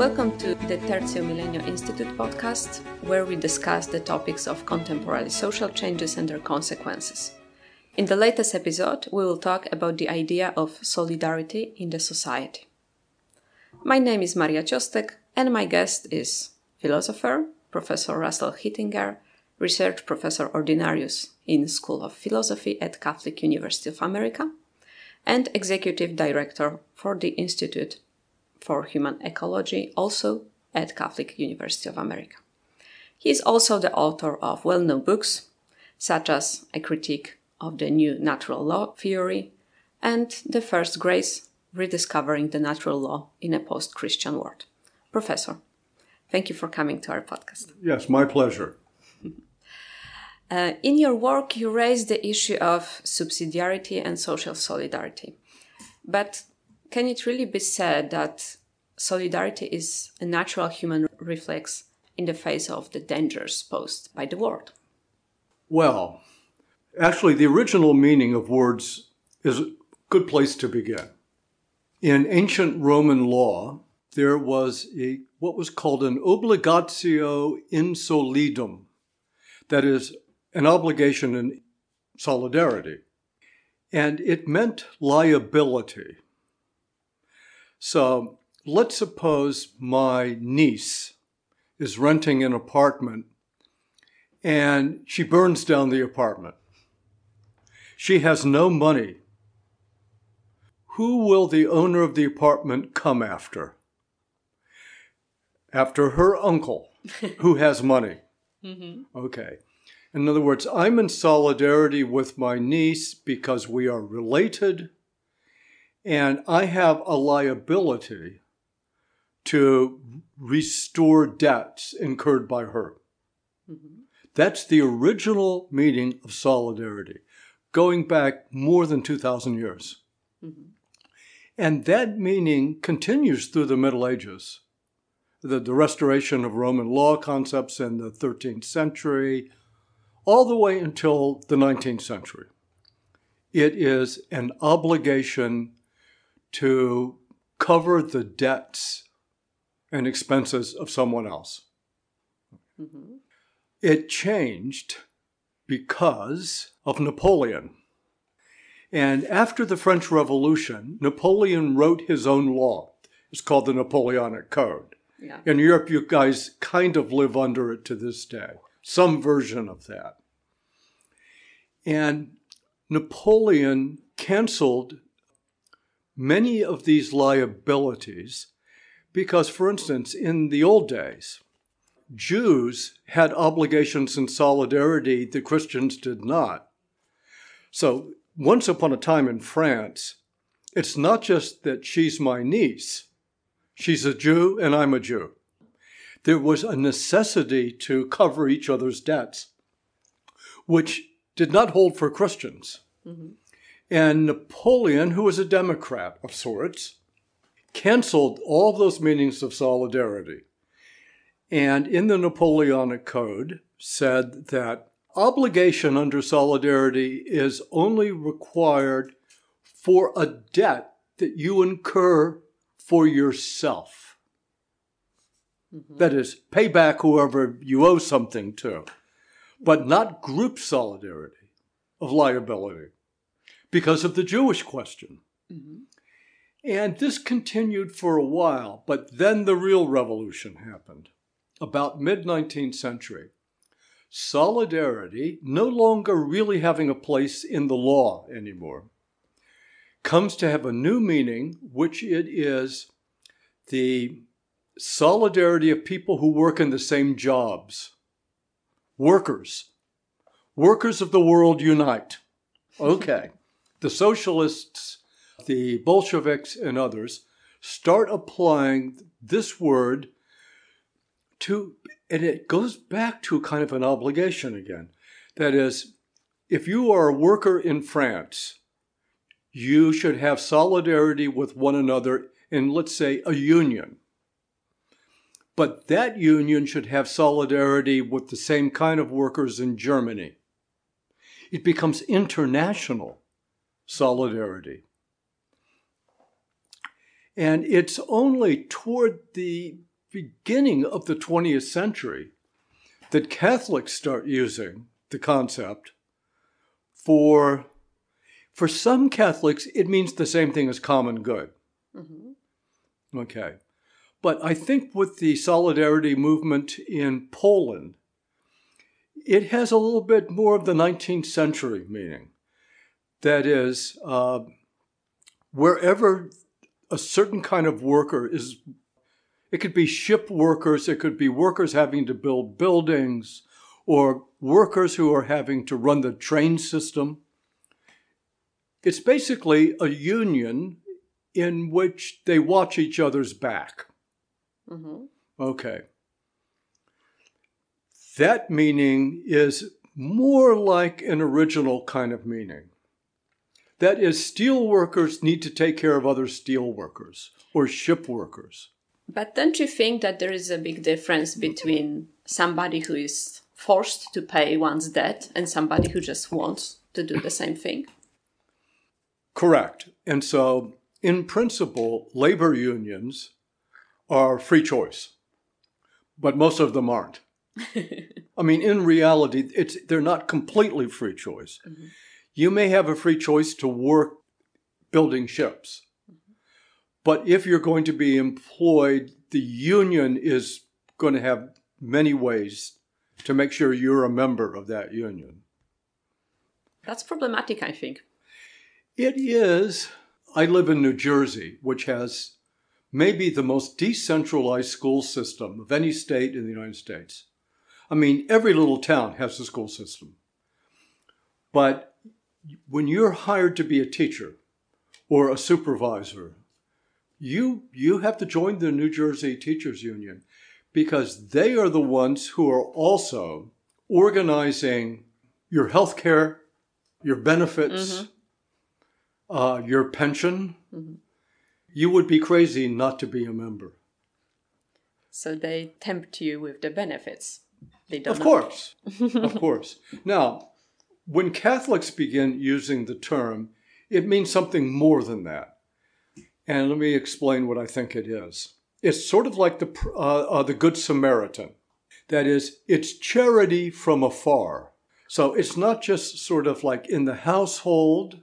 Welcome to the Tertio Millennio Institute podcast, where we discuss the topics of contemporary social changes and their consequences. In the latest episode, we will talk about the idea of solidarity in the society. My name is Maria Ciostek, and my guest is philosopher Professor Russell Hittinger, research professor ordinarius in School of Philosophy at Catholic University of America, and executive director for the Institute for Human Ecology, also at Catholic University of America. He is also the author of well known books, such as A Critique of the New Natural Law Theory and The First Grace Rediscovering the Natural Law in a Post Christian World. Professor, thank you for coming to our podcast. Yes, my pleasure. Uh, in your work, you raise the issue of subsidiarity and social solidarity. But can it really be said that solidarity is a natural human reflex in the face of the dangers posed by the world? Well, actually, the original meaning of words is a good place to begin. In ancient Roman law, there was a what was called an obligatio in solidum, that is, an obligation in solidarity. And it meant liability. So let's suppose my niece is renting an apartment and she burns down the apartment. She has no money. Who will the owner of the apartment come after? After her uncle, who has money. Mm-hmm. Okay. In other words, I'm in solidarity with my niece because we are related and I have a liability to restore debts incurred by her. Mm-hmm. That's the original meaning of solidarity, going back more than 2,000 years. Mm-hmm. And that meaning continues through the Middle Ages. The, the restoration of Roman law concepts in the 13th century, all the way until the 19th century. It is an obligation to cover the debts and expenses of someone else. Mm-hmm. It changed because of Napoleon. And after the French Revolution, Napoleon wrote his own law. It's called the Napoleonic Code. Yeah. In Europe, you guys kind of live under it to this day, some version of that. And Napoleon canceled many of these liabilities because, for instance, in the old days, Jews had obligations in solidarity that Christians did not. So, once upon a time in France, it's not just that she's my niece, she's a Jew and I'm a Jew. There was a necessity to cover each other's debts, which did not hold for Christians. Mm-hmm. And Napoleon, who was a Democrat of sorts, canceled all those meanings of solidarity. And in the Napoleonic Code said that obligation under solidarity is only required for a debt that you incur for yourself. Mm-hmm. That is, pay back whoever you owe something to, but not group solidarity of liability because of the Jewish question. Mm-hmm. And this continued for a while, but then the real revolution happened. About mid 19th century, solidarity, no longer really having a place in the law anymore, comes to have a new meaning, which it is the solidarity of people who work in the same jobs. Workers. Workers of the world unite. Okay the socialists, the Bolsheviks, and others start applying this word to, and it goes back to kind of an obligation again. That is, if you are a worker in France, you should have solidarity with one another in, let's say, a union. But that union should have solidarity with the same kind of workers in Germany. It becomes international solidarity. And it's only toward the beginning of the 20th century that Catholics start using the concept for for some Catholics it means the same thing as common good. Mm-hmm. Okay. But I think with the solidarity movement in Poland, it has a little bit more of the 19th century meaning. That is, uh, wherever a certain kind of worker is, it could be ship workers, it could be workers having to build buildings, or workers who are having to run the train system. It's basically a union in which they watch each other's back. Mm-hmm. Okay. That meaning is more like an original kind of meaning. That is, steel workers need to take care of other steel workers or ship workers. But don't you think that there is a big difference between somebody who is forced to pay one's debt and somebody who just wants to do the same thing? Correct. And so, in principle, labor unions are free choice, but most of them aren't. I mean, in reality, it's they're not completely free choice. Mm-hmm. You may have a free choice to work building ships, but if you're going to be employed, the union is going to have many ways to make sure you're a member of that union. That's problematic, I think. It is. I live in New Jersey, which has maybe the most decentralized school system of any state in the United States. I mean, every little town has a school system. But when you're hired to be a teacher or a supervisor, you, you have to join the New Jersey Teachers Union because they are the ones who are also organizing your health care, your benefits, mm-hmm. uh, your pension. Mm-hmm. You would be crazy not to be a member. So they tempt you with the benefits. They don't. Of course, of course. Now, when Catholics begin using the term, it means something more than that. And let me explain what I think it is. It's sort of like the uh, uh, the Good Samaritan. That is, it's charity from afar. So it's not just sort of like in the household,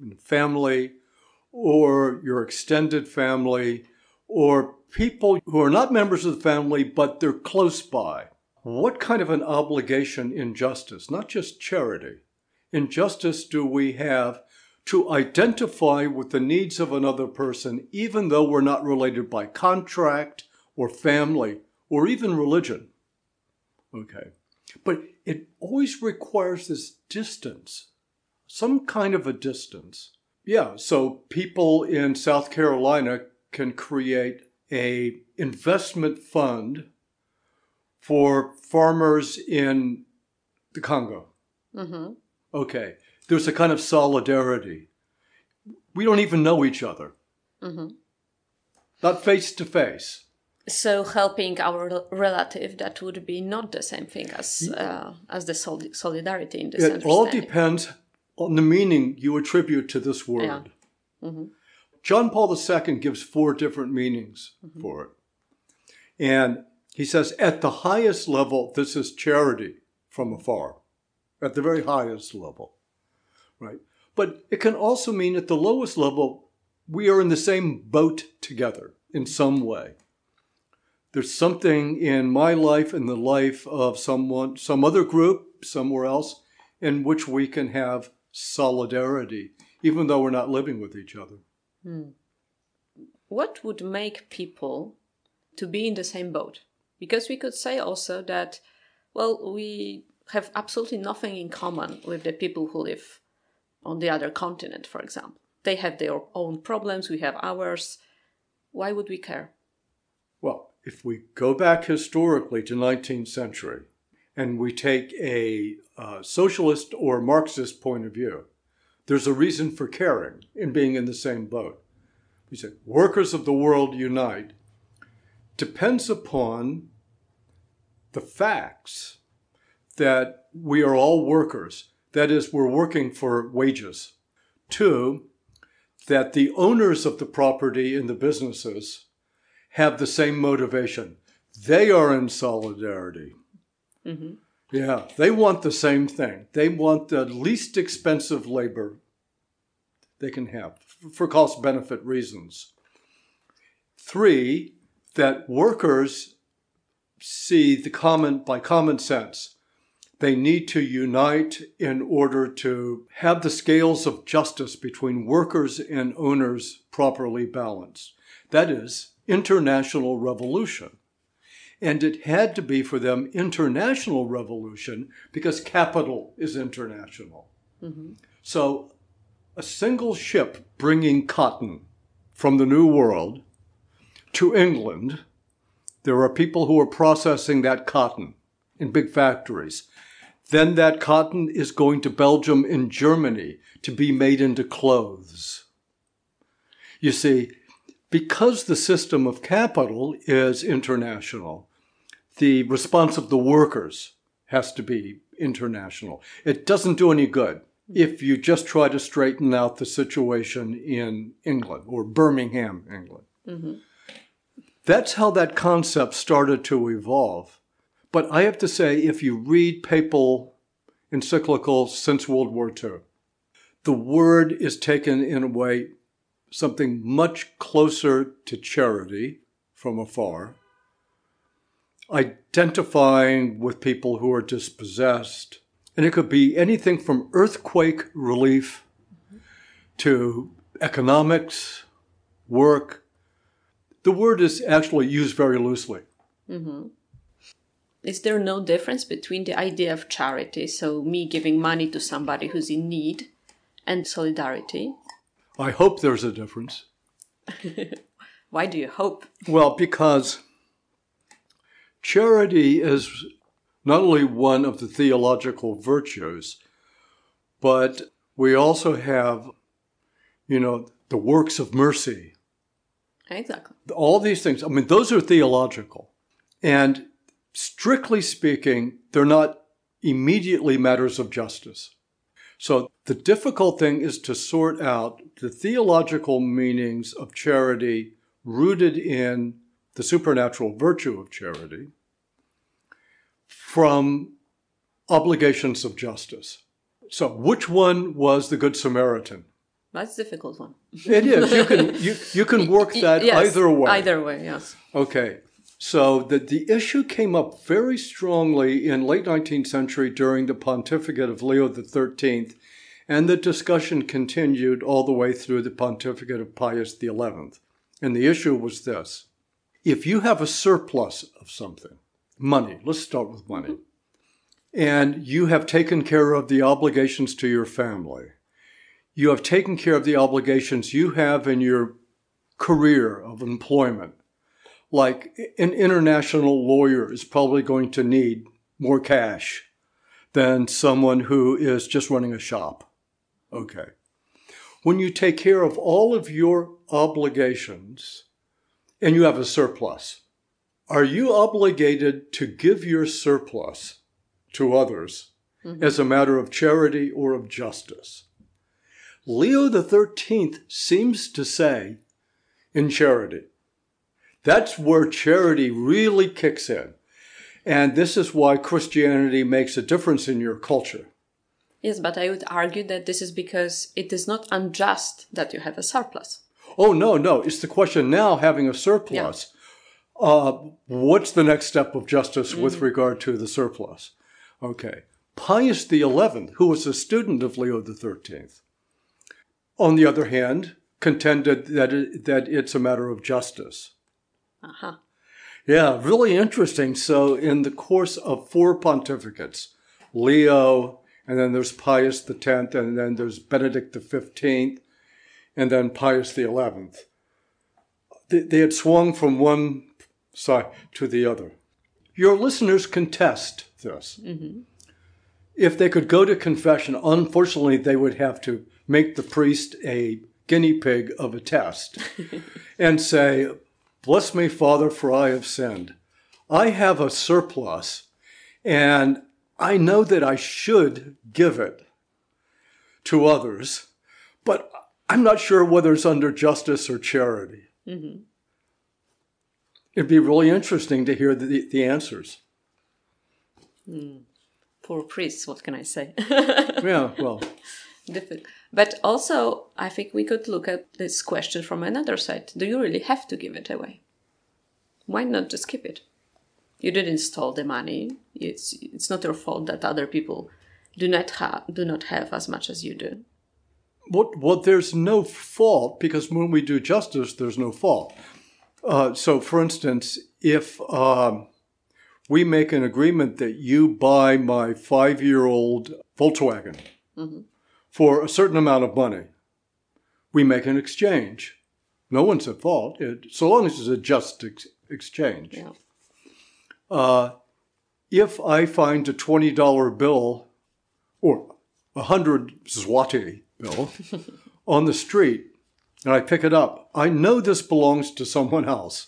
in family, or your extended family, or people who are not members of the family, but they're close by. What kind of an obligation in justice, not just charity, in justice do we have to identify with the needs of another person, even though we're not related by contract or family or even religion? Okay. But it always requires this distance, some kind of a distance. Yeah, so people in South Carolina can create a investment fund for farmers in the Congo. Mm-hmm. Okay, there's a kind of solidarity. We don't even know each other, mm-hmm. not face to face. So helping our relative that would be not the same thing as uh, as the solidarity in this. It all depends on the meaning you attribute to this word. Yeah. Mm-hmm. John Paul II gives four different meanings mm-hmm. for it, and he says, at the highest level, this is charity from afar, at the very highest level, right? But it can also mean at the lowest level, we are in the same boat together in some way. There's something in my life and the life of someone, some other group, somewhere else, in which we can have solidarity, even though we're not living with each other. Hmm. What would make people to be in the same boat? Because we could say also that, well, we have absolutely nothing in common with the people who live on the other continent, for example. They have their own problems, we have ours. Why would we care? Well, if we go back historically to 19th century and we take a uh, socialist or Marxist point of view, there's a reason for caring in being in the same boat. We say, workers of the world unite depends upon the facts that we are all workers. That is, we're working for wages. Two, that the owners of the property in the businesses have the same motivation. they are in solidarity. Mm-hmm. Yeah, they want the same thing. They want the least expensive labor they can have for cost benefit reasons. Three, that workers see the common by common sense. They need to unite in order to have the scales of justice between workers and owners properly balanced. That is international revolution. And it had to be for them international revolution because capital is international. Mm-hmm. So a single ship bringing cotton from the New World to England, there are people who are processing that cotton in big factories. Then that cotton is going to Belgium and Germany to be made into clothes. You see, because the system of capital is international, the response of the workers has to be international. It doesn't do any good if you just try to straighten out the situation in England or Birmingham, England. Mm-hmm. That's how that concept started to evolve. But I have to say, if you read papal encyclicals since World War II, the word is taken in a way something much closer to charity from afar, identifying with people who are dispossessed. And it could be anything from earthquake relief to economics, work. The word is actually used very loosely. Mm-hmm. Is there no difference between the idea of charity, so me giving money to somebody who's in need, and solidarity? I hope there's a difference. Why do you hope? Well, because charity is not only one of the theological virtues, but we also have, you know, the works of mercy. Exactly. All these things, I mean, those are theological. And strictly speaking, they're not immediately matters of justice. So the difficult thing is to sort out the theological meanings of charity rooted in the supernatural virtue of charity from obligations of justice. So which one was the Good Samaritan? That's a difficult one. It is. You can you, you can work that yes, either way. Either way, yes. Okay. So the, the issue came up very strongly in late 19th century during the pontificate of Leo XIII, and the discussion continued all the way through the pontificate of Pius XI. And the issue was this. If you have a surplus of something, money, let's start with money, and you have taken care of the obligations to your family, you have taken care of the obligations you have in your career of employment, like an international lawyer is probably going to need more cash than someone who is just running a shop. Okay. When you take care of all of your obligations and you have a surplus, are you obligated to give your surplus to others mm-hmm. as a matter of charity or of justice? Leo XIII seems to say in charity. That's where charity really kicks in. And this is why Christianity makes a difference in your culture. Yes, but I would argue that this is because it is not unjust that you have a surplus. Oh, no, no. It's the question now having a surplus. Yeah. Uh, what's the next step of justice mm-hmm. with regard to the surplus? Okay. Pius XI, who was a student of Leo XIII, on the other hand, contended that, it, that it's a matter of justice. Uh-huh. Yeah, really interesting. So, in the course of four pontificates, Leo, and then there's Pius X, and then there's Benedict XV, and then Pius XI. They, they had swung from one side to the other. Your listeners contest this. Mm-hmm. If they could go to confession, unfortunately, they would have to make the priest a guinea pig of a test and say, Bless me, Father, for I have sinned. I have a surplus, and I know that I should give it to others, but I'm not sure whether it's under justice or charity. Mm-hmm. It'd be really interesting to hear the, the answers. Poor priests, what can I say? Yeah, well, Difficult. But also, I think we could look at this question from another side. Do you really have to give it away? Why not just keep it? You did install the money. It's it's not your fault that other people do not have do not have as much as you do. what, what there's no fault because when we do justice, there's no fault. Uh, so, for instance, if um, we make an agreement that you buy my five year old Volkswagen for a certain amount of money, we make an exchange. No one's at fault, it, so long as it's a just ex- exchange. Yeah. Uh, if I find a $20 bill or a 100 zloty bill on the street and I pick it up, I know this belongs to someone else.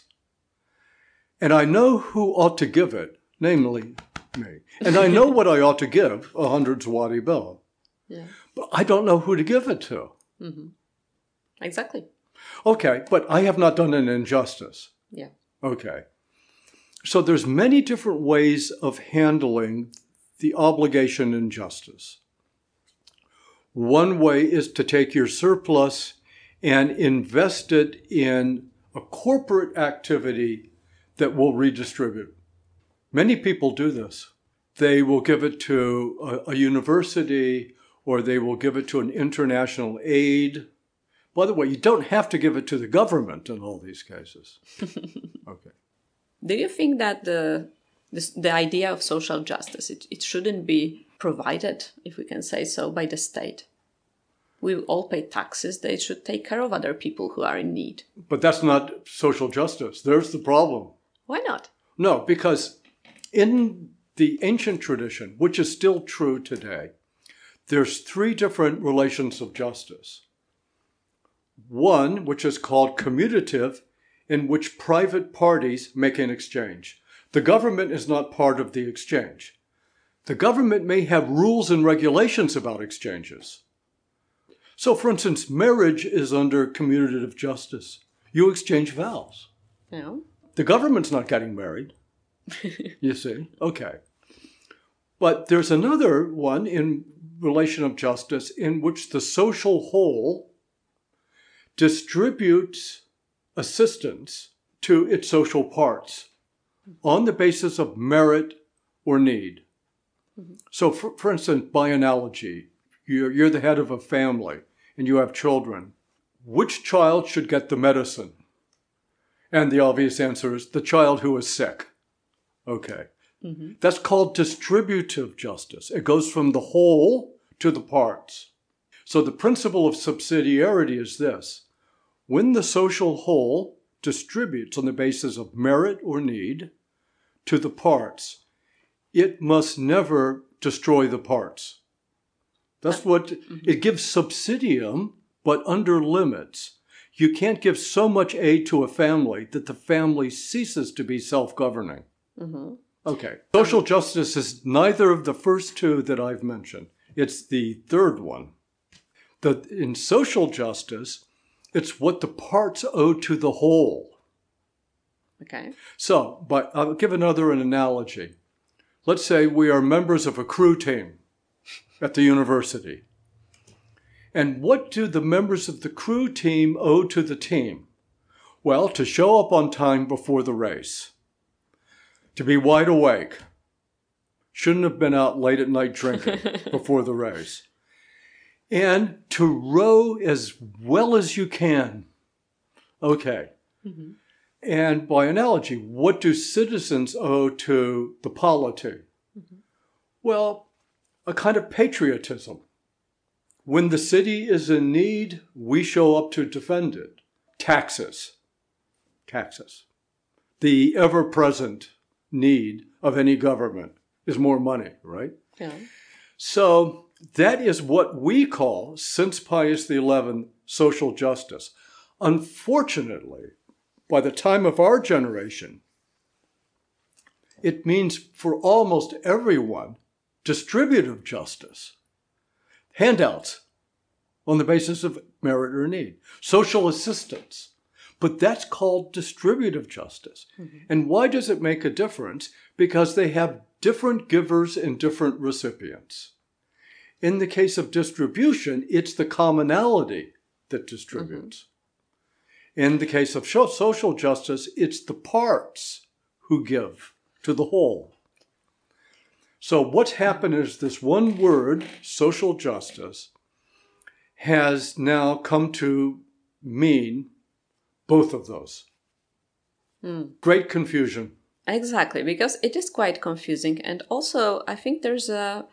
And I know who ought to give it, namely me. And I know what I ought to give a 100 zloty bill, Yeah. But I don't know who to give it to. Mm-hmm. Exactly. Okay, but I have not done an injustice. Yeah. Okay. So there's many different ways of handling the obligation in justice. One way is to take your surplus and invest it in a corporate activity that will redistribute. Many people do this. They will give it to a, a university or they will give it to an international aid. By the way, you don't have to give it to the government in all these cases. okay. Do you think that the this, the idea of social justice it, it shouldn't be provided, if we can say so, by the state? We all pay taxes. They should take care of other people who are in need. But that's not social justice. There's the problem. Why not? No, because in the ancient tradition, which is still true today, there's three different relations of justice. One, which is called commutative, in which private parties make an exchange. The government is not part of the exchange. The government may have rules and regulations about exchanges. So, for instance, marriage is under commutative justice. You exchange vows. Yeah. The government's not getting married. you see? Okay. But there's another one in relation of justice in which the social whole distributes assistance to its social parts on the basis of merit or need. Mm-hmm. So, for, for instance, by analogy, you're, you're the head of a family and you have children. Which child should get the medicine? And the obvious answer is the child who is sick. Okay. Mm-hmm. That's called distributive justice. It goes from the whole to the parts. So the principle of subsidiarity is this when the social whole distributes on the basis of merit or need to the parts, it must never destroy the parts. That's what mm-hmm. it gives subsidium, but under limits. You can't give so much aid to a family that the family ceases to be self governing. Mm-hmm. Okay. Social justice is neither of the first two that I've mentioned. It's the third one. The, in social justice, it's what the parts owe to the whole. Okay. So, but I'll give another an analogy. Let's say we are members of a crew team at the university. And what do the members of the crew team owe to the team? Well, to show up on time before the race, to be wide awake, shouldn't have been out late at night drinking before the race, and to row as well as you can. Okay. Mm-hmm. And by analogy, what do citizens owe to the polity? Mm-hmm. Well, a kind of patriotism. When the city is in need, we show up to defend it. Taxes. Taxes. The ever present need of any government is more money, right? Yeah. So that is what we call, since Pius XI, social justice. Unfortunately, by the time of our generation, it means for almost everyone distributive justice, handouts on the basis of merit or need, social assistance. But that's called distributive justice. Mm-hmm. And why does it make a difference? Because they have different givers and different recipients. In the case of distribution, it's the commonality that distributes. Mm-hmm. In the case of social justice, it's the parts who give to the whole. So, what's happened is this one word, social justice, has now come to mean both of those. Hmm. Great confusion. Exactly, because it is quite confusing, and also I think there's a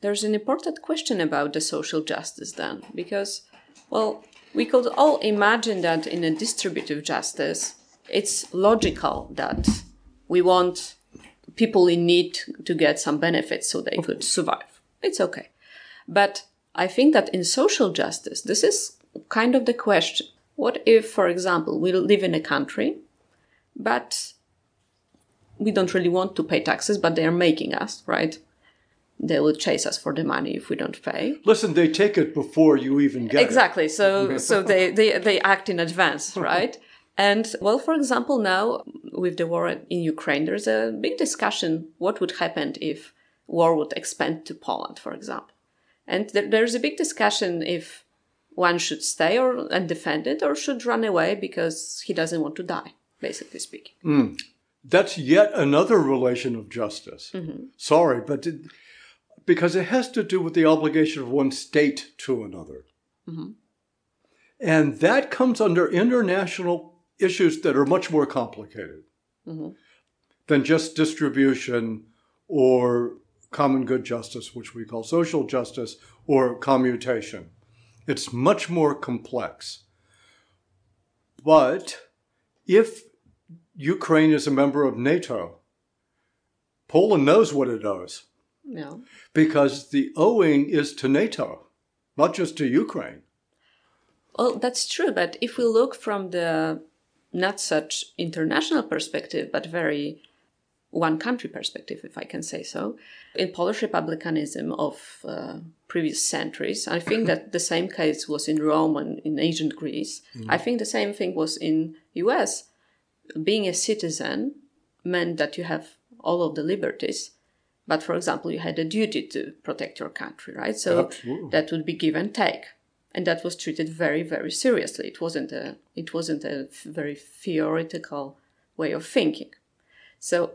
there's an important question about the social justice then, because well, we could all imagine that in a distributive justice, it's logical that we want people in need to get some benefits so they could survive. It's okay, but I think that in social justice, this is kind of the question: What if, for example, we live in a country, but we don't really want to pay taxes, but they are making us, right? They will chase us for the money if we don't pay. Listen, they take it before you even get it. Exactly. So so they, they, they act in advance, right? And well, for example, now with the war in Ukraine, there's a big discussion what would happen if war would expand to Poland, for example. And there's a big discussion if one should stay or and defend it or should run away because he doesn't want to die, basically speaking. Hmm. That's yet another relation of justice. Mm-hmm. Sorry, but it, because it has to do with the obligation of one state to another. Mm-hmm. And that comes under international issues that are much more complicated mm-hmm. than just distribution or common good justice, which we call social justice, or commutation. It's much more complex. But if Ukraine is a member of NATO, Poland knows what it owes No. because the owing is to NATO, not just to Ukraine. Well, that's true, but if we look from the not such international perspective, but very one country perspective, if I can say so, in Polish republicanism of uh, previous centuries, I think that the same case was in Rome and in ancient Greece. Mm-hmm. I think the same thing was in US. Being a citizen meant that you have all of the liberties, but for example, you had a duty to protect your country, right? So Absolutely. that would be give and take and that was treated very very seriously it wasn't a it wasn't a very theoretical way of thinking so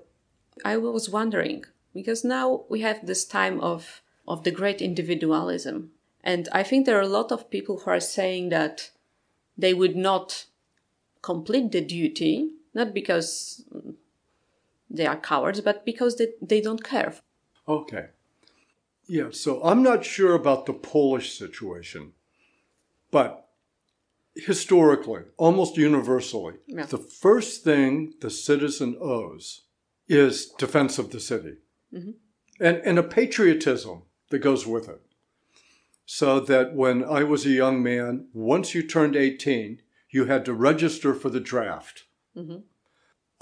i was wondering because now we have this time of of the great individualism. And i think there are a lot of people who are saying that they would not complete the duty not because they are cowards but because they, they don't care. Okay. Yeah, so I'm not sure about the Polish situation, but historically, almost universally, Yeah. the first thing the citizen owes is defense of the city. Mm-hmm. And, and a patriotism that goes with it. So that when I was a young man, once you turned 18, you had to register for the draft. Mm-hmm.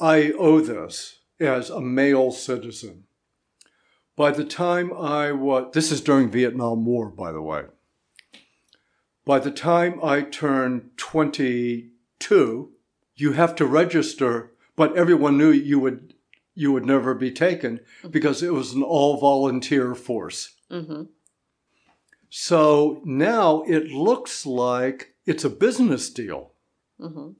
I owe this as a male citizen. By the time I was, this is during Vietnam War, by the way. By the time I turned 22, you have to register, but everyone knew you would you would never be taken mm-hmm. because it was an all volunteer force. Mm-hmm. So now it looks like it's a business deal, mm-hmm.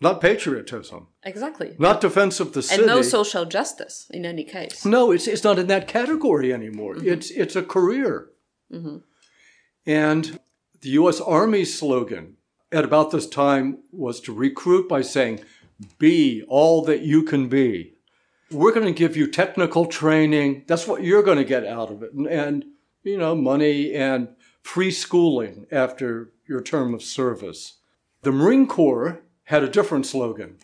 not patriotism, exactly not defense of the city. and no social justice in any case No, it's it's not in that category anymore. Mm-hmm. It's it's a career. And the U.S. Army slogan at about this time was to recruit by saying, "Be all that you can be." We're going to give you technical training. That's what you're going to get out of it, and, and you know, money and free schooling after your term of service. The Marine Corps had a different slogan.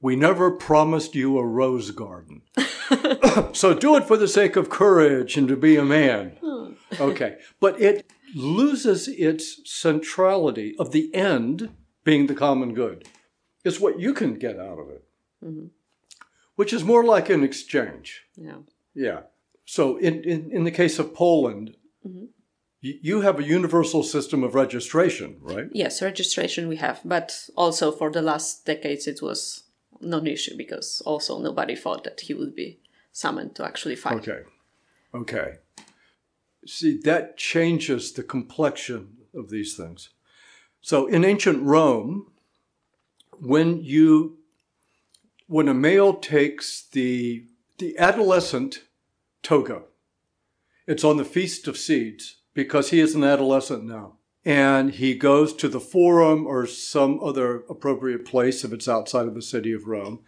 We never promised you a rose garden. so do it for the sake of courage and to be a man. Hmm. Okay. But it loses its centrality of the end being the common good. It's what you can get out of it, mm-hmm. Which is more like an exchange. yeah Yeah. So in, in, in the case of Poland, mm-hmm. Y- You have a universal system of registration, right? Yes, registration we have, but also for the last decades it was non issue because also nobody thought that he would be summoned to actually fight. Okay. Okay. See, that changes the complexion of these things. So in ancient Rome, when you when a male takes the the adolescent toga, it's on the feast of seeds because he is an adolescent now. And he goes to the forum or some other appropriate place if it's outside of the city of Rome,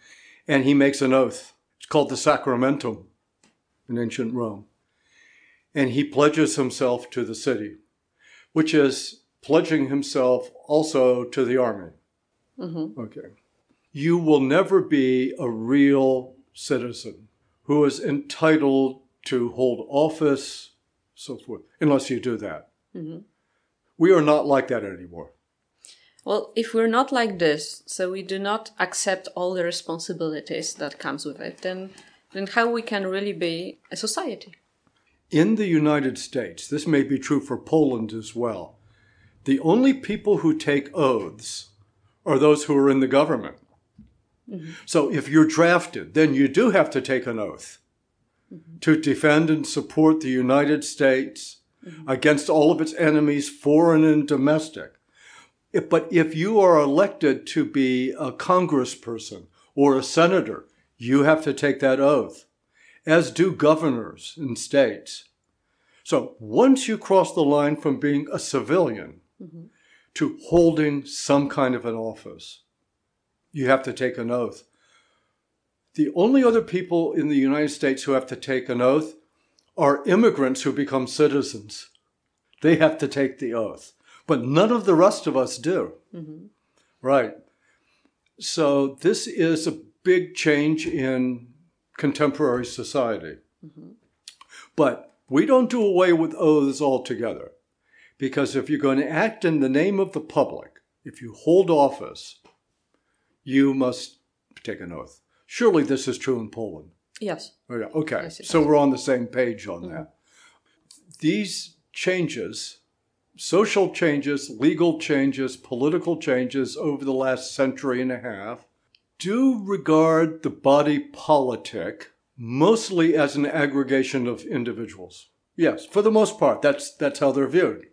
and he makes an oath. It's called the sacramentum in ancient Rome. And he pledges himself to the city, which is pledging himself also to the army. Mm-hmm. Okay. You will never be a real citizen who is entitled to hold office, so forth, unless you do that. Mm-hmm. We are not like that anymore. Well, if we're not like this, so we do not accept all the responsibilities that comes with it, then then how we can really be a society? In the United States, this may be true for Poland as well. The only people who take oaths are those who are in the government. So if you're drafted, then you do have to take an oath to defend and support the United States against all of its enemies, foreign and domestic. If- But if you are elected to be a congressperson or a senator, you have to take that oath, as do governors in states. So once you cross the line from being a civilian to holding some kind of an office, you have to take an oath. The only other people in the United States who have to take an oath are immigrants who become citizens. They have to take the oath, but none of the rest of us do. Mm-hmm. Right. So this is a big change in contemporary society. Mm-hmm. But we don't do away with oaths altogether. Because if you're going to act in the name of the public, if you hold office, you must take an oath. Surely this is true in Poland. Yes. Oh. Okay. Yes, so we're on the same page on that. These changes, social changes, legal changes, political changes over the last century and a half, do regard the body politic mostly as an aggregation of individuals. Yes, for the most part, that's, that's how they're viewed.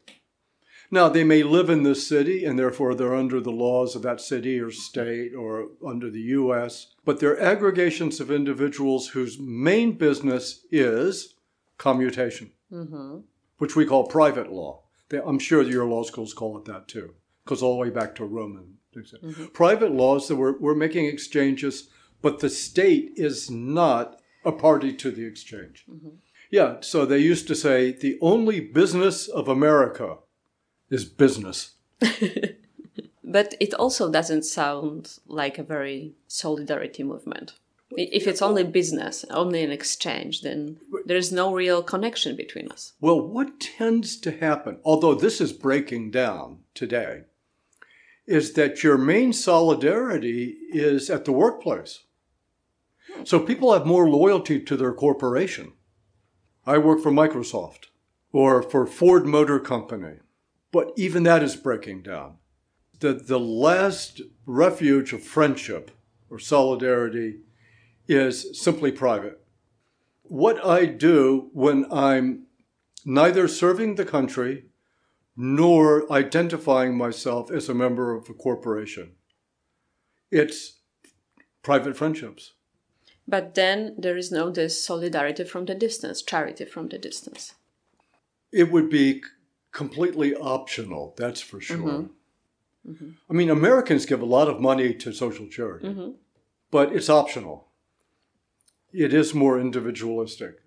Now, they may live in this city and therefore they're under the laws of that city or state or under the US, but they're aggregations of individuals whose main business is commutation, mm-hmm. which we call private law. They- I'm sure your law schools call it that too, because all the way back to Roman. Mm-hmm. Private laws that we're, we're making exchanges, but the state is not a party to the exchange. Mm-hmm. Yeah, so they used to say the only business of America is business. But it also doesn't sound like a very solidarity movement. If it's only business, only an exchange, then there is no real connection between us. Well, what tends to happen, although this is breaking down today, is that your main solidarity is at the workplace. So people have more loyalty to their corporation. I work for Microsoft or for Ford Motor Company, but even that is breaking down. The, the last refuge of friendship or solidarity is simply private. What I do when I'm neither serving the country nor identifying myself as a member of a corporation. It's private friendships. But then there is no this solidarity from the distance, charity from the distance. It would be completely optional, that's for sure. Mm-hmm. Mm-hmm. I mean, Americans give a lot of money to social charity, mm-hmm. but it's optional. It is more individualistic.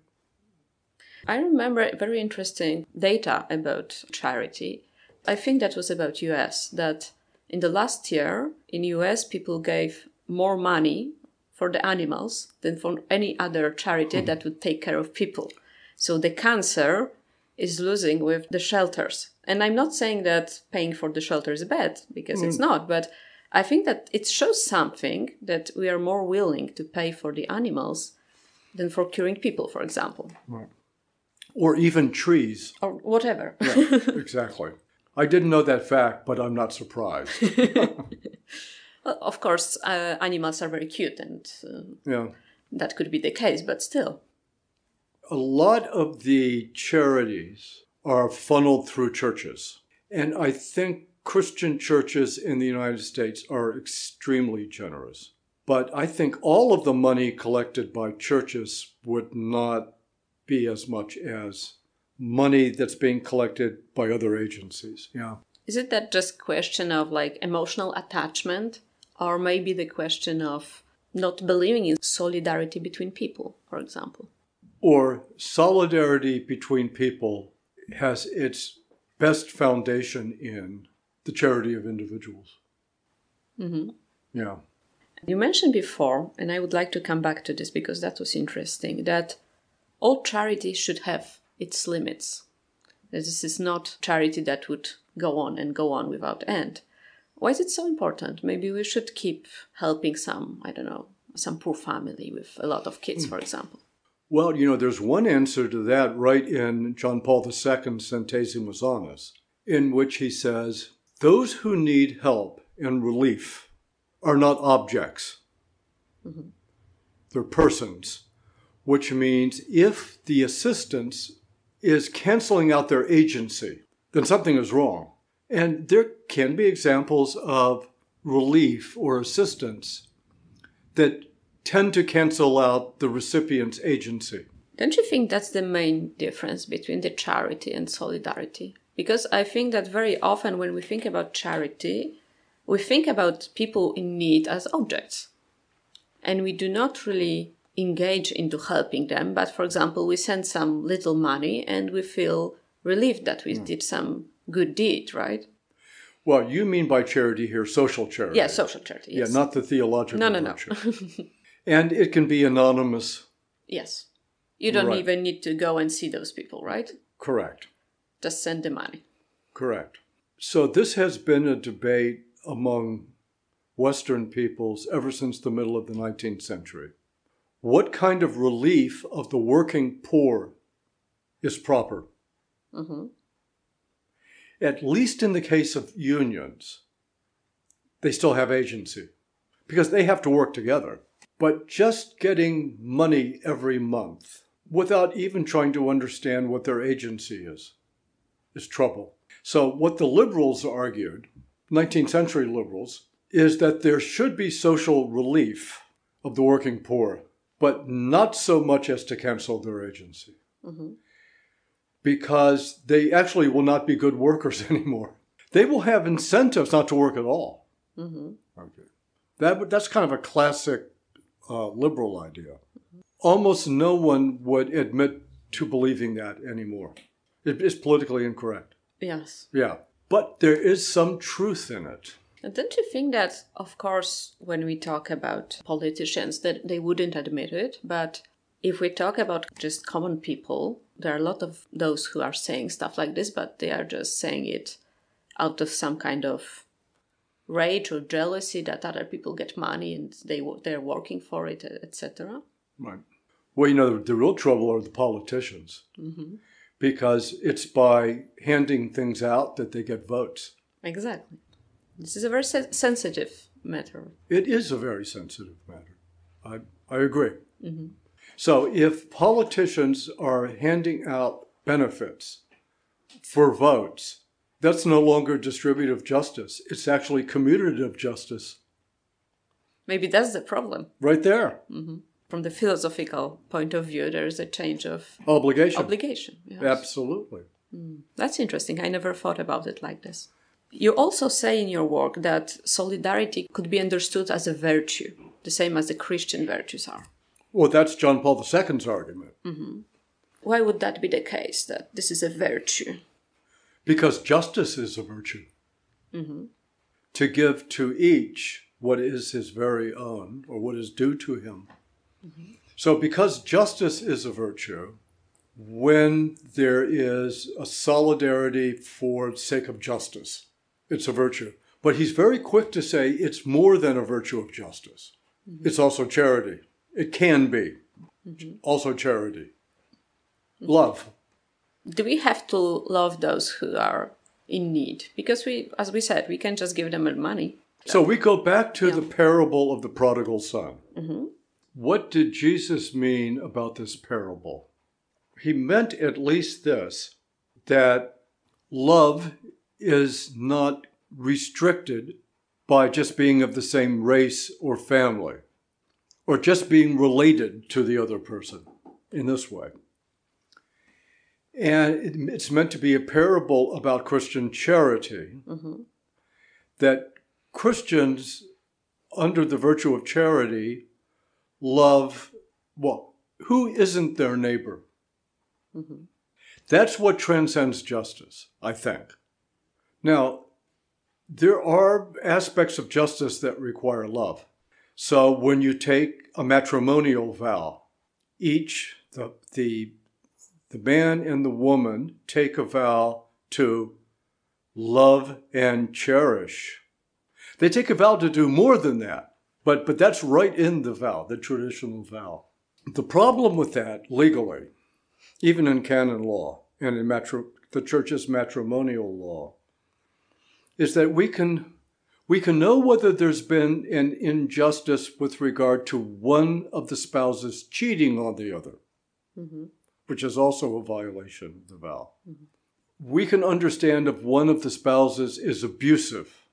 I remember very interesting data about charity. I think that was about US that in the last year in US people gave more money for the animals than for any other charity that would take care of people. So the cancer is losing with the shelters. And I'm not saying that paying for the shelter is bad because it's not, but I think that it shows something that we are more willing to pay for the animals than for curing people, for example. Or even trees. or whatever. Yeah, exactly. I didn't know that fact, but I'm not surprised. Well, of course, uh, animals are very cute, and uh, Yeah. that could be the case, but still. A lot of the charities are funneled through churches. And I think Christian churches in the United States are extremely generous. But I think all of the money collected by churches would not be as much as money that's being collected by other agencies. Yeah. Is it that just question of like emotional attachment, or maybe the question of not believing in solidarity between people, for example? Or solidarity between people has its best foundation in the charity of individuals. Mm-hmm. Yeah. You mentioned before, and I would like to come back to this because that was interesting, that all charity should have its limits. This is not charity that would go on and go on without end. Why is it so important? Maybe we should keep helping some, I don't know, some poor family with a lot of kids, for example. Well, you know, there's one answer to that right in John Paul II's Centesimus Annus, in which he says, Those who need help and relief are not objects, mm-hmm. they're persons, which means if the assistance is canceling out their agency, then something is wrong. And there can be examples of relief or assistance that tend to cancel out the recipient's agency. Don't you think that's the main difference between the charity and solidarity? Because I think that very often when we think about charity, we think about people in need as objects. And we do not really engage into helping them. But for example, we send some little money and we feel relieved that we hmm. did some good deed, right? Well, you mean by charity here social charity. Yeah, social charity. Yes. Yeah, not the theological no, no, no. and it can be anonymous. yes. You don't Right. even need to go and see those people, right? Correct. Just send the money. Correct. So this has been a debate among Western peoples ever since the middle of the 19th century. What kind of relief of the working poor is proper? hmm At least in the case of unions, they still have agency because they have to work together. But just getting money every month without even trying to understand what their agency is is trouble. So, what the liberals argued, 19th century liberals, is that there should be social relief of the working poor, but not so much as to cancel their agency hmm because they actually will not be good workers anymore. They will have incentives not to work at all. hmm Okay. That, that's kind of a classic uh, liberal idea. Almost no one would admit to believing that anymore. It is politically incorrect. Yes. Yeah. But there is some truth in it. And don't you think that, of course, when we talk about politicians, that they wouldn't admit it, but if we talk about just common people, there are a lot of those who are saying stuff like this, but they are just saying it out of some kind of rage or jealousy that other people get money and they they're working for it, etc. Right. Well, you know, the, the real trouble are the politicians hmm because it's by handing things out that they get votes. Exactly. This is a very se- sensitive matter. It is a very sensitive matter. I, I agree. hmm So if politicians are handing out benefits for votes, that's no longer distributive justice. It's actually commutative justice Maybe that's the problem. right there. Mm-hmm. From the philosophical point of view, there is a change of Obligation. obligation. yes. Absolutely. Mm. That's interesting. I never thought about it like this. You also say in your work that solidarity could be understood as a virtue, the same as the Christian virtues are. Well, that's John Paul II's argument. Mm-hmm. Why would that be the case, that this is a virtue? Because justice is a virtue. Mm-hmm. To give to each what is his very own or what is due to him. Mm-hmm. So, because justice is a virtue, when there is a solidarity for the sake of justice, it's a virtue. But he's very quick to say it's more than a virtue of justice. Mm-hmm. It's also charity. It can be also charity. Love. Do we have to love those who are in need? Because we, as we said, we can't just give them money. So we go back to the parable of the prodigal son. Mm-hmm. What did Jesus mean about this parable? He meant at least this that love is not restricted by just being of the same race or family or just being related to the other person in this way. And it's meant to be a parable about Christian charity mm-hmm. that Christians, under the virtue of charity, love, well, who isn't their neighbor? Mm-hmm. That's what transcends justice, I think. Now, there are aspects of justice that require love. So when you take a matrimonial vow, each, the, the, the man and the woman take a vow to love and cherish. They take a vow to do more than that, but, but that's right in the vow, the traditional vow. The problem with that legally, even in canon law and in matri- the church's matrimonial law, is that we can we can know whether there's been an injustice with regard to one of the spouses cheating on the other, mm-hmm. Which is also a violation of the vow. Mm-hmm. We can understand if one of the spouses is abusive,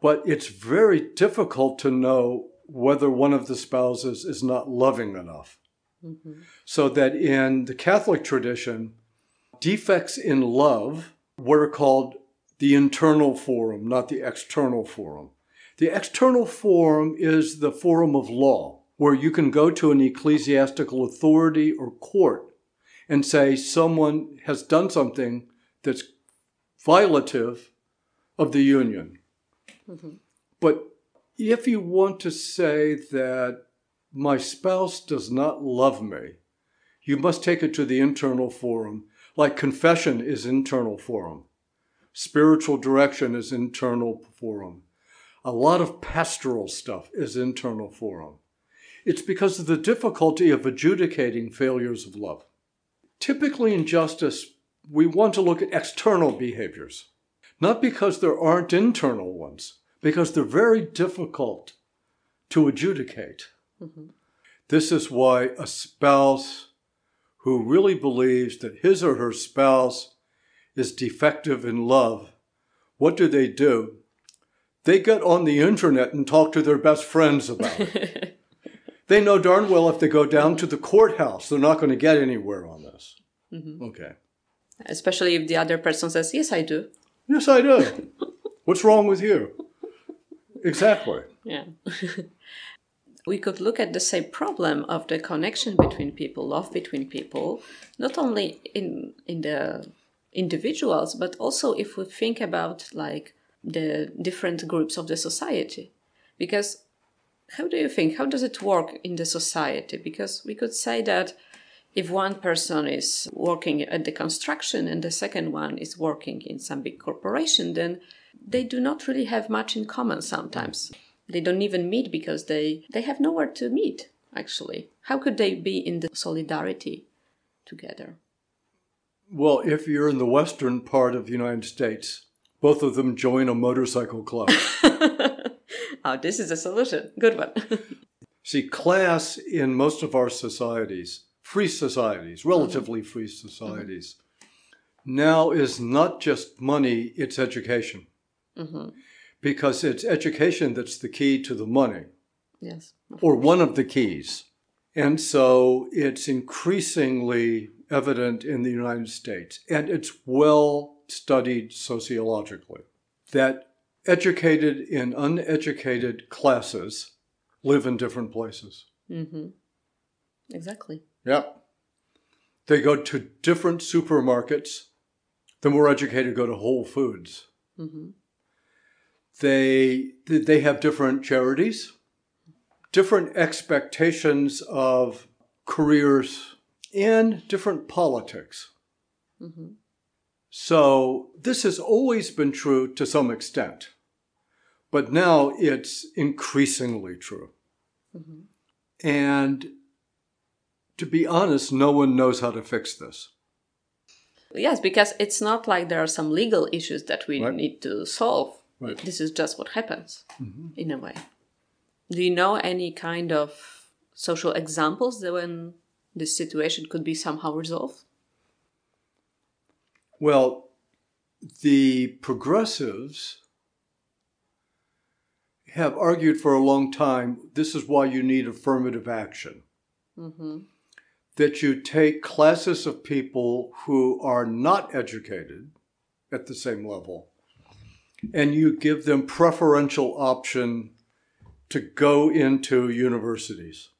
but it's very difficult to know whether one of the spouses is not loving enough. Mm-hmm. So that in the Catholic tradition, defects in love were called the internal forum, not the external forum. The external forum is the forum of law, where you can go to an ecclesiastical authority or court and say someone has done something that's violative of the union. Mm-hmm. But if you want to say that my spouse does not love me, you must take it to the internal forum, like confession is internal forum. Spiritual direction is internal forum. A lot of pastoral stuff is internal forum. It's because of the difficulty of adjudicating failures of love. Typically in justice, we want to look at external behaviors, not because there aren't internal ones, because they're very difficult to adjudicate. Mm-hmm. This is why a spouse who really believes that his or her spouse is defective in love, what do they do? They get on the internet and talk to their best friends about it. they know darn well if they go down to the courthouse, they're not going to get anywhere on this. Mm-hmm. Okay. Especially if the other person says, Yes, I do. Yes, I do. What's wrong with you? Exactly. Yeah. we could look at the same problem of the connection between people, love between people, not only in in the individuals, but also if we think about like the different groups of the society. Because how do you think? How does it work in the society? Because we could say that if one person is working at the construction and the second one is working in some big corporation, then they do not really have much in common sometimes. They don't even meet because they, they have nowhere to meet, actually. How could they be in the solidarity together? Well, if you're in the western part of the United States, both of them join a motorcycle club. oh, this is a solution. Good one. See, class in most of our societies, free societies, mm-hmm. relatively free societies, now is not just money, it's education. Mm-hmm. Because it's education that's the key to the money, yes. or one of the keys. And so it's increasingly evident in the United States, and it's well studied sociologically, that educated and uneducated classes live in different places. Mm-hmm. Exactly. Yep. They go to different supermarkets. The more educated go to Whole Foods. Mm-hmm. They they have different charities, different expectations of careers, and different politics. Mm-hmm. So this has always been true to some extent, but now it's increasingly true. Mm-hmm. And to be honest, no one knows how to fix this. Yes, because it's not like there are some legal issues that we Right. need to solve. Right. This is just what happens mm-hmm. in a way. Do you know any kind of social examples that when this situation could be somehow resolved? Well, the progressives have argued for a long time this is why you need affirmative action. Mm-hmm. That you take classes of people who are not educated at the same level and you give them preferential option to go into universities.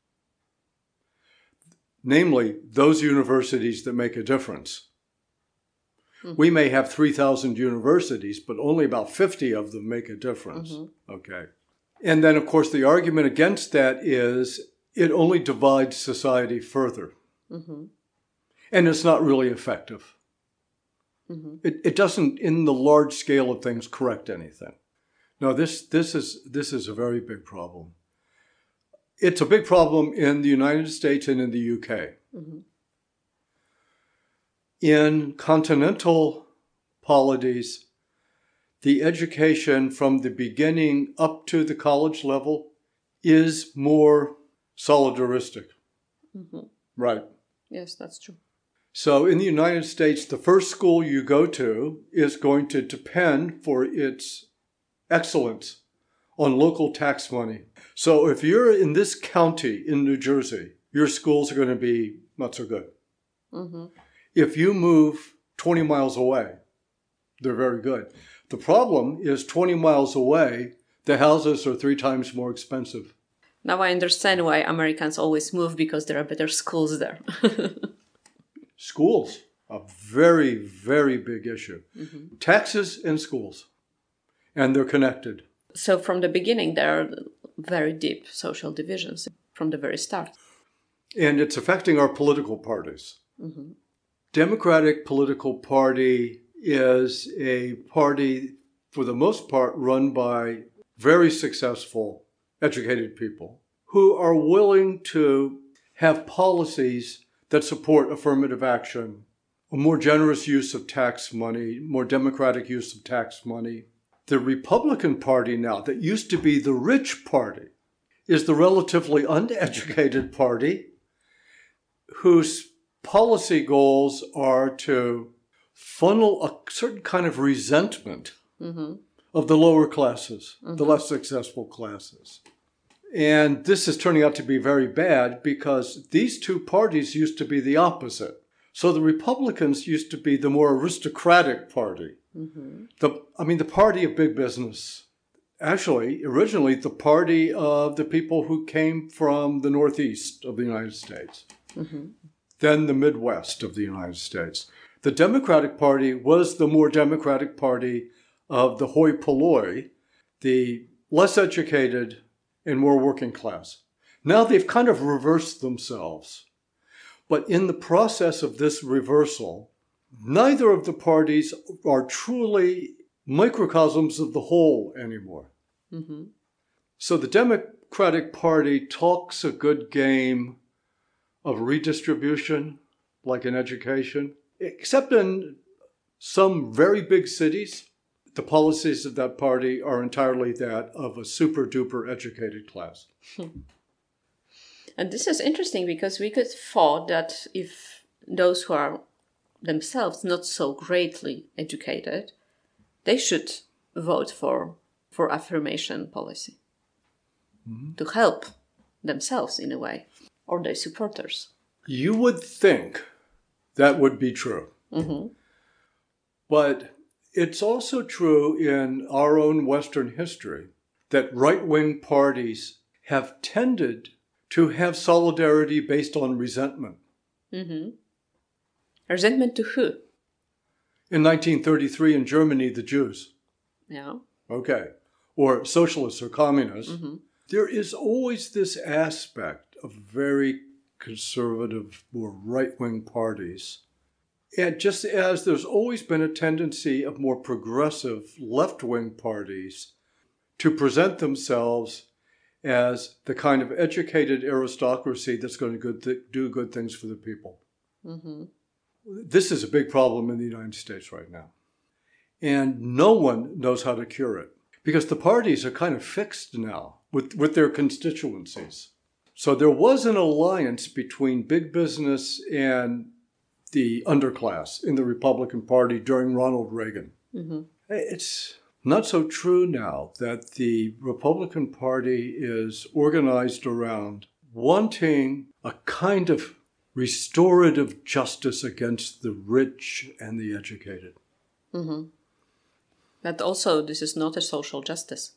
Namely, those universities that make a difference. Mm-hmm. We may have 3,000 universities, but only about 50 of them make a difference. Mm-hmm. Okay. And then, of course, the argument against that is it only divides society further. Mm-hmm. And it's not really effective. Mm-hmm. It, it doesn't, in the large scale of things, correct anything. No, this, this, is, this is a very big problem. It's a big problem in the United States and in the UK. Mm-hmm. In continental polities, the education from the beginning up to the college level is more solidaristic. Mm-hmm. Right. Yes, that's true. So in the United States, the first school you go to is going to depend for its excellence on local tax money. So if you're in this county in New Jersey, your schools are going to be not so good. Mm-hmm. If you move 20 miles away, they're very good. The problem is 20 miles away, the houses are three times more expensive. Now I understand why Americans always move because there are better schools there. Schools, a very, very big issue. Mm-hmm. Taxes and schools, and they're connected. so from the beginning, there are very deep social divisions from the very start. And it's affecting our political parties. Mm-hmm. Democratic political party is a party, for the most part, run by very successful, educated people who are willing to have policies that support affirmative action, a more generous use of tax money, more democratic use of tax money. The Republican Party now, that used to be the rich party, is the relatively uneducated party whose policy goals are to funnel a certain kind of resentment mm-hmm. of the lower classes, the mm-hmm. less successful classes. And this is turning out to be very bad because these two parties used to be the opposite. So the Republicans used to be the more aristocratic party. Mm-hmm. The, I mean, the party of big business. Actually, originally, the party of the people who came from the Northeast of the United States, then the Midwest of the United States. The Democratic Party was the more democratic party of the hoi polloi, the less educated and more working class. Now they've kind of reversed themselves. But in the process of this reversal, neither of the parties are truly microcosms of the whole anymore. Mm-hmm. So the Democratic Party talks a good game of redistribution, like in education, except in some very big cities. The policies of that party are entirely that of a super duper educated class. Hmm. And this is interesting because we could thought that if those who are themselves not so greatly educated, they should vote for for affirmation policy mm-hmm. to help themselves in a way or their supporters. You would think that would be true. Mm-hmm. But it's also true in our own Western history that right wing parties have tended to have solidarity based on resentment. Mm-hmm. Resentment to who? In 1933 in Germany, the Jews, Yeah. okay, or socialists or communists, mm-hmm. there is always this aspect of very conservative or right wing parties. And just as there's always been a tendency of more progressive left wing parties to present themselves as the kind of educated aristocracy that's going to good th- do good things for the people. Mm-hmm. This is a big problem in the United States right now. And no one knows how to cure it because the parties are kind of fixed now with, with their constituencies. So there was an alliance between big business and the underclass in the Republican Party during Ronald Reagan. Mm-hmm. It's not so true now that the Republican Party is organized around wanting a kind of restorative justice against the rich and the educated. Mm-hmm. But also, this is not a social justice.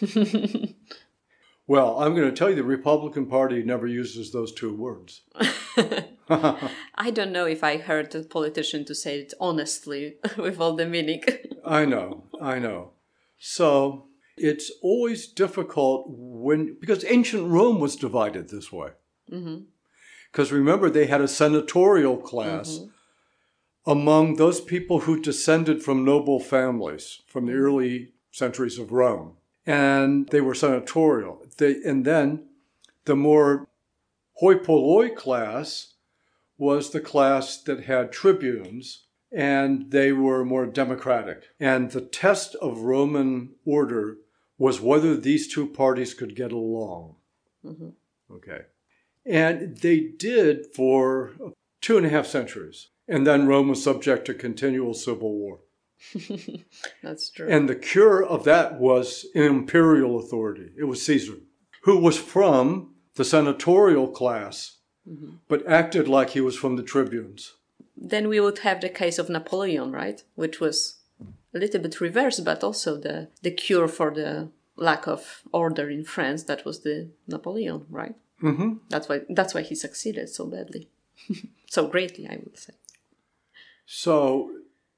well, I'm going to tell you the Republican Party never uses those two words. I don't know if I heard a politician to say it honestly with all the meaning. I know, I know. So it's always difficult when, because ancient Rome was divided this way. Because mm-hmm. remember, they had a senatorial class mm-hmm. among those people who descended from noble families from the early centuries of Rome. And they were senatorial. They, and then the more hoi polloi class was the class that had tribunes and they were more democratic. And the test of Roman order was whether these two parties could get along. Mm-hmm. Okay. And they did for two and a half centuries. And then Rome was subject to continual civil war. That's true. And the cure of that was imperial authority. It was Caesar, who was from the senatorial class, mm-hmm. but acted like he was from the tribunes. Then we would have the case of Napoleon, right? Which was a little bit reversed, but also the, the cure for the lack of order in France. That was the Napoleon, right? Mm-hmm. That's why that's why he succeeded so badly, so greatly, I would say. So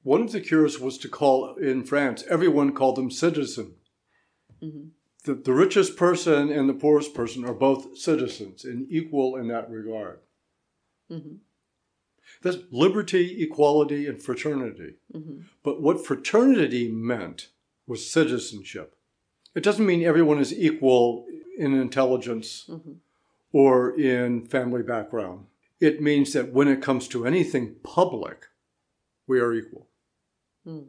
one of the cures was to call in France. Everyone called them citizen. Mm-hmm the, the richest person and the poorest person are both citizens and equal in that regard. Mm-hmm. That's liberty, equality, and fraternity. Mm-hmm. But what fraternity meant was citizenship. It doesn't mean everyone is equal in intelligence mm-hmm. or in family background. It means that when it comes to anything public, we are equal. Mm.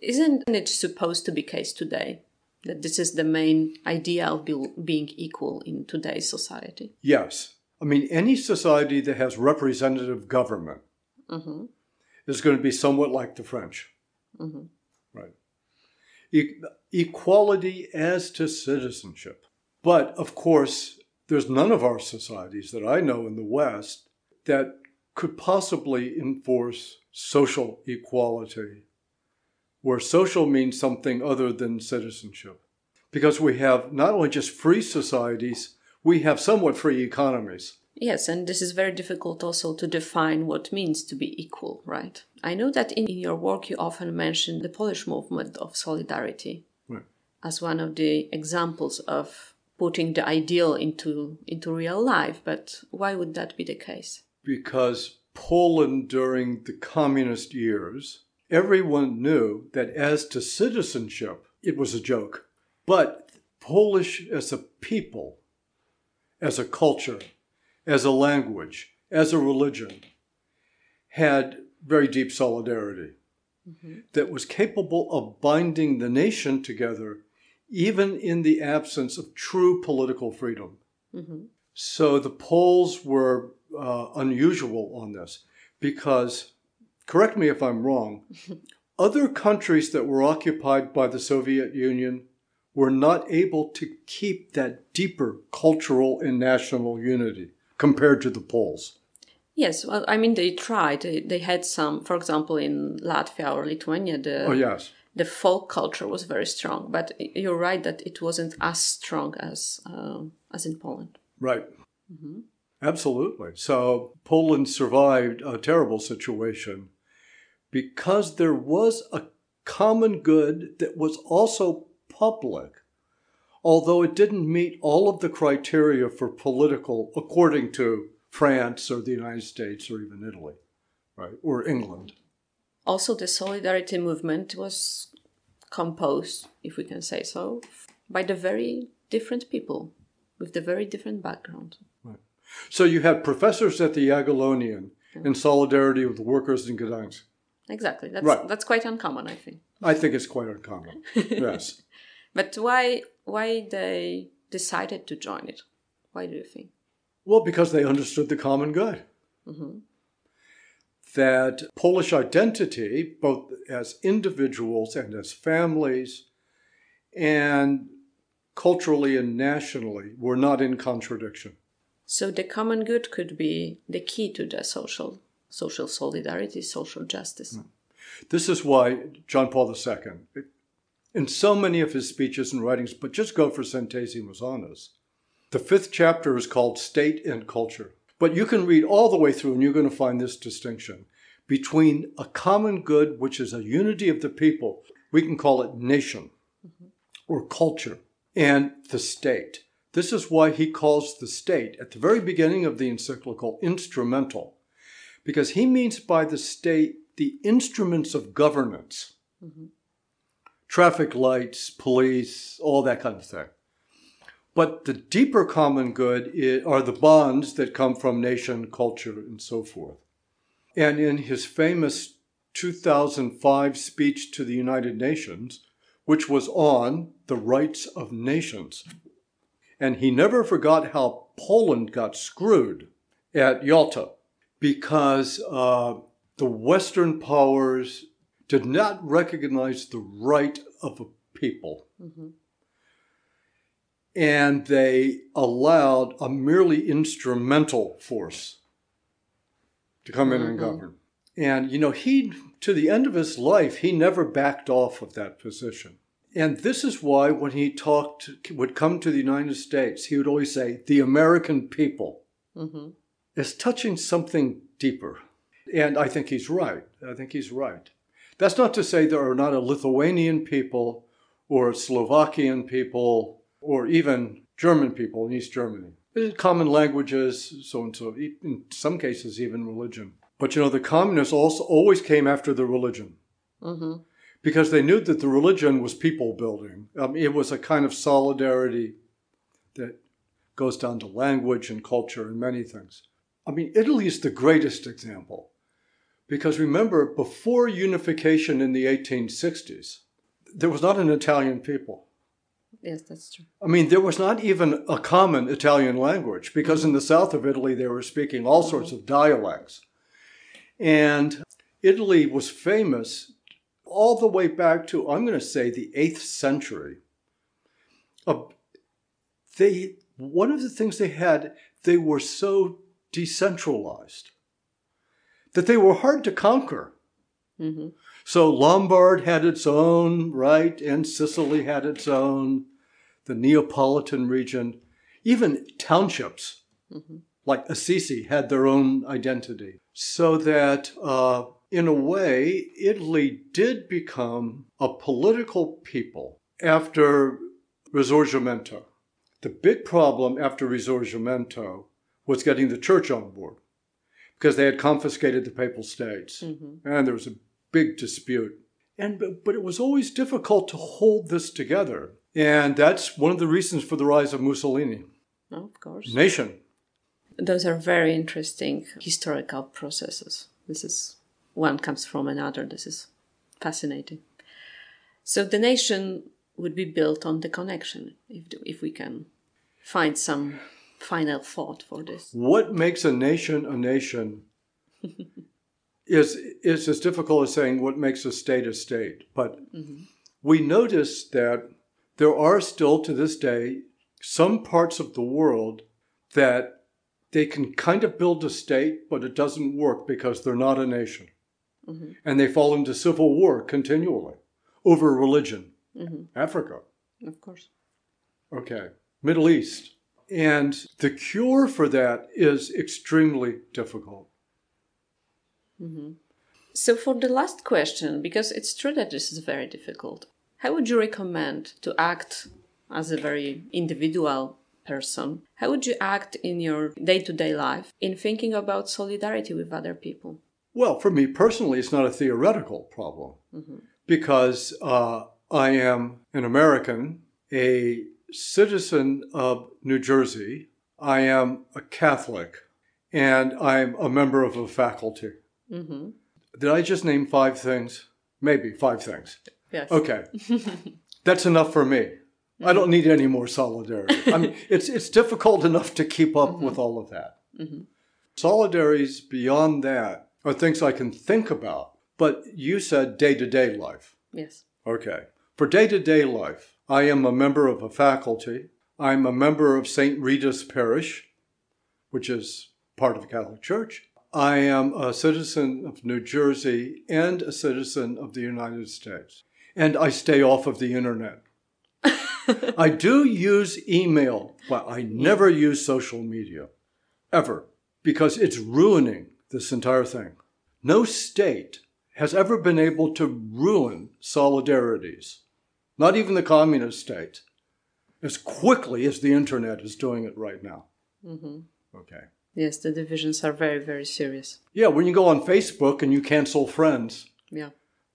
Isn't it supposed to be case today? that this is the main idea of be- being equal in today's society. Yes. I mean, any society that has representative government mm-hmm. is going to be somewhat like the French. Mm-hmm. Right. E- equality as to citizenship. But of course, there's none of our societies that I know in the West that could possibly enforce social equality where social means something other than citizenship. Because we have not only just free societies, we have somewhat free economies. Yes, and this is very difficult also to define what means to be equal, right? I know that in, your work you often mention the Polish movement of solidarity right. as one of the examples of putting the ideal into into real life, but why would that be the case? Because Poland during the communist years Everyone knew that as to citizenship, it was a joke. But Polish as a people, as a culture, as a language, as a religion, had very deep solidarity mm-hmm. that was capable of binding the nation together, even in the absence of true political freedom. Mm-hmm. So the Poles were uh, unusual on this because correct me if I'm wrong, other countries that were occupied by the Soviet Union were not able to keep that deeper cultural and national unity compared to the Poles. Yes, well, I mean, they tried. They, they had some, for example, in Latvia or Lithuania, the, oh, yes. the folk culture was very strong. But you're right that it wasn't as strong as, uh, as in Poland. Right. Mm-hmm. Absolutely. So Poland survived a terrible situation because there was a common good that was also public, although it didn't meet all of the criteria for political, according to France or the United States or even Italy, right, or England. Also, the solidarity movement was composed, if we can say so, by the very different people with the very different background. So you had professors at the Jagiellonian in solidarity with the workers in Gdansk. Exactly. That's Right. that's quite uncommon, I think. I think it's quite uncommon. yes. But why why they decided to join it? Why do you think? Well, because they understood the common good. hmm That Polish identity, both as individuals and as families, and culturally and nationally, were not in contradiction. So the common good could be the key to the social social solidarity, social justice. Hmm. This is why John Paul II, in so many of his speeches and writings, but just go for Centesimus Annus, the fifth chapter is called State and Culture. But you can read all the way through and you're going to find this distinction between a common good, which is a unity of the people, we can call it nation mm-hmm. or culture, and the state. This is why he calls the state, at the very beginning of the encyclical, instrumental, because he means by the state the instruments of governance mm-hmm. traffic lights, police, all that kind of thing. But the deeper common good i- are the bonds that come from nation, culture, and so forth. And in his famous 2005 speech to the United Nations, which was on the rights of nations, and he never forgot how Poland got screwed at Yalta because uh, the Western powers did not recognize the right of a people. And they allowed a merely instrumental force to come in and govern. And, you know, he, to the end of his life, he never backed off of that position. And this is why when he talked, would come to the United States, he would always say, the American people hmm is touching something deeper. And I think he's right. I think he's right. That's not to say there are not a Lithuanian people or a Slovakian people or even German people in East Germany. Common languages, so and so, in some cases, even religion. But you know, the communists also always came after the religion hmm because they knew that the religion was people building. Um, it was a kind of solidarity that goes down to language and culture and many things. I mean, Italy is the greatest example because remember, before unification in the 1860s, there was not an Italian people. Yes, that's true. I mean, there was not even a common Italian language because in the south of Italy they were speaking all sorts of dialects. And Italy was famous all the way back to, I'm going to say, the 8th century. Uh, they, one of the things they had, they were so decentralized that they were hard to conquer. hmm So Lombard had its own, right? And Sicily had its own, the Neapolitan region, even townships like Assisi had their own identity. So that uh, in a way, Italy did become a political people after Risorgimento. The big problem after Risorgimento was getting the church on board because they had confiscated the papal states hmm and there was a big dispute. And but, but it was always difficult to hold this together, and that's one of the reasons for the rise of Mussolini. of course. Nation. Those are very interesting historical processes. This is one comes from another. This is fascinating. So the nation would be built on the connection. If if we can find some final thought for this. What makes a nation a nation is is as difficult as saying what makes a state a state. But mm-hmm. we notice that there are still to this day some parts of the world that they can kind of build a state, but it doesn't work because they're not a nation. Mm-hmm. And they fall into civil war continually over religion. Mm-hmm. Africa. Of course. Okay. Middle East. And the cure for that is extremely difficult. Mm-hmm. So for the last question, because it's true that this is very difficult, how would you recommend to act as a very individual person? How would you act in your day-to-day life in thinking about solidarity with other people? Well, for me personally, it's not a theoretical problem because uh, I am an American, a citizen of New Jersey, I am a Catholic, and I'm a member of a faculty. Mm-hmm. Did I just name five things? Maybe five things. Yes. Okay. That's enough for me. I don't need any more solidarity. I mean, it's, it's difficult enough to keep up with all of that. Solidarities beyond that are things I can think about. But you said day to day life. Yes. Okay. For day to day life, I am a member of a faculty. I'm a member of St. Rita's Parish, which is part of the Catholic Church. I am a citizen of New Jersey and a citizen of the United States. And I stay off of the internet. I do use email, but I never use social media. Ever. Because it's ruining this entire thing. No state has ever been able to ruin solidarities, not even the communist state, as quickly as the internet is doing it right now. Mm-hmm. Okay. Yes, the divisions are very, very serious. Yeah, when you go on Facebook and you cancel friends, Yeah.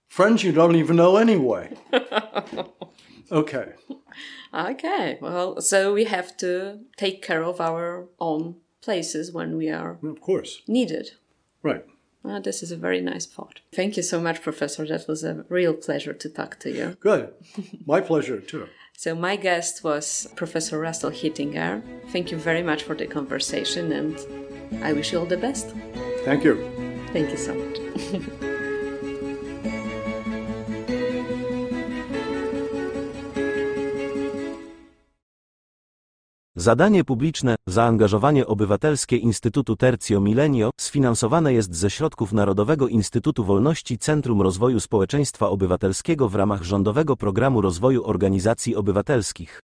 friends you don't even know anyway. okay. Okay. Well, so we have to take care of our own places when we are Of course. needed. Right. Ah, this is a very nice thought. Thank you so much, Professor. That was a real pleasure to talk to you. Good. My pleasure, too. So, my guest was Professor Russell Hittinger. Thank you very much for the conversation, and I wish you all the best. Thank you. Thank you so much. Zadanie publiczne, zaangażowanie obywatelskie Instytutu Tercio Milenio sfinansowane jest ze środków Narodowego Instytutu Wolności Centrum Rozwoju Społeczeństwa Obywatelskiego w ramach rządowego programu rozwoju organizacji obywatelskich.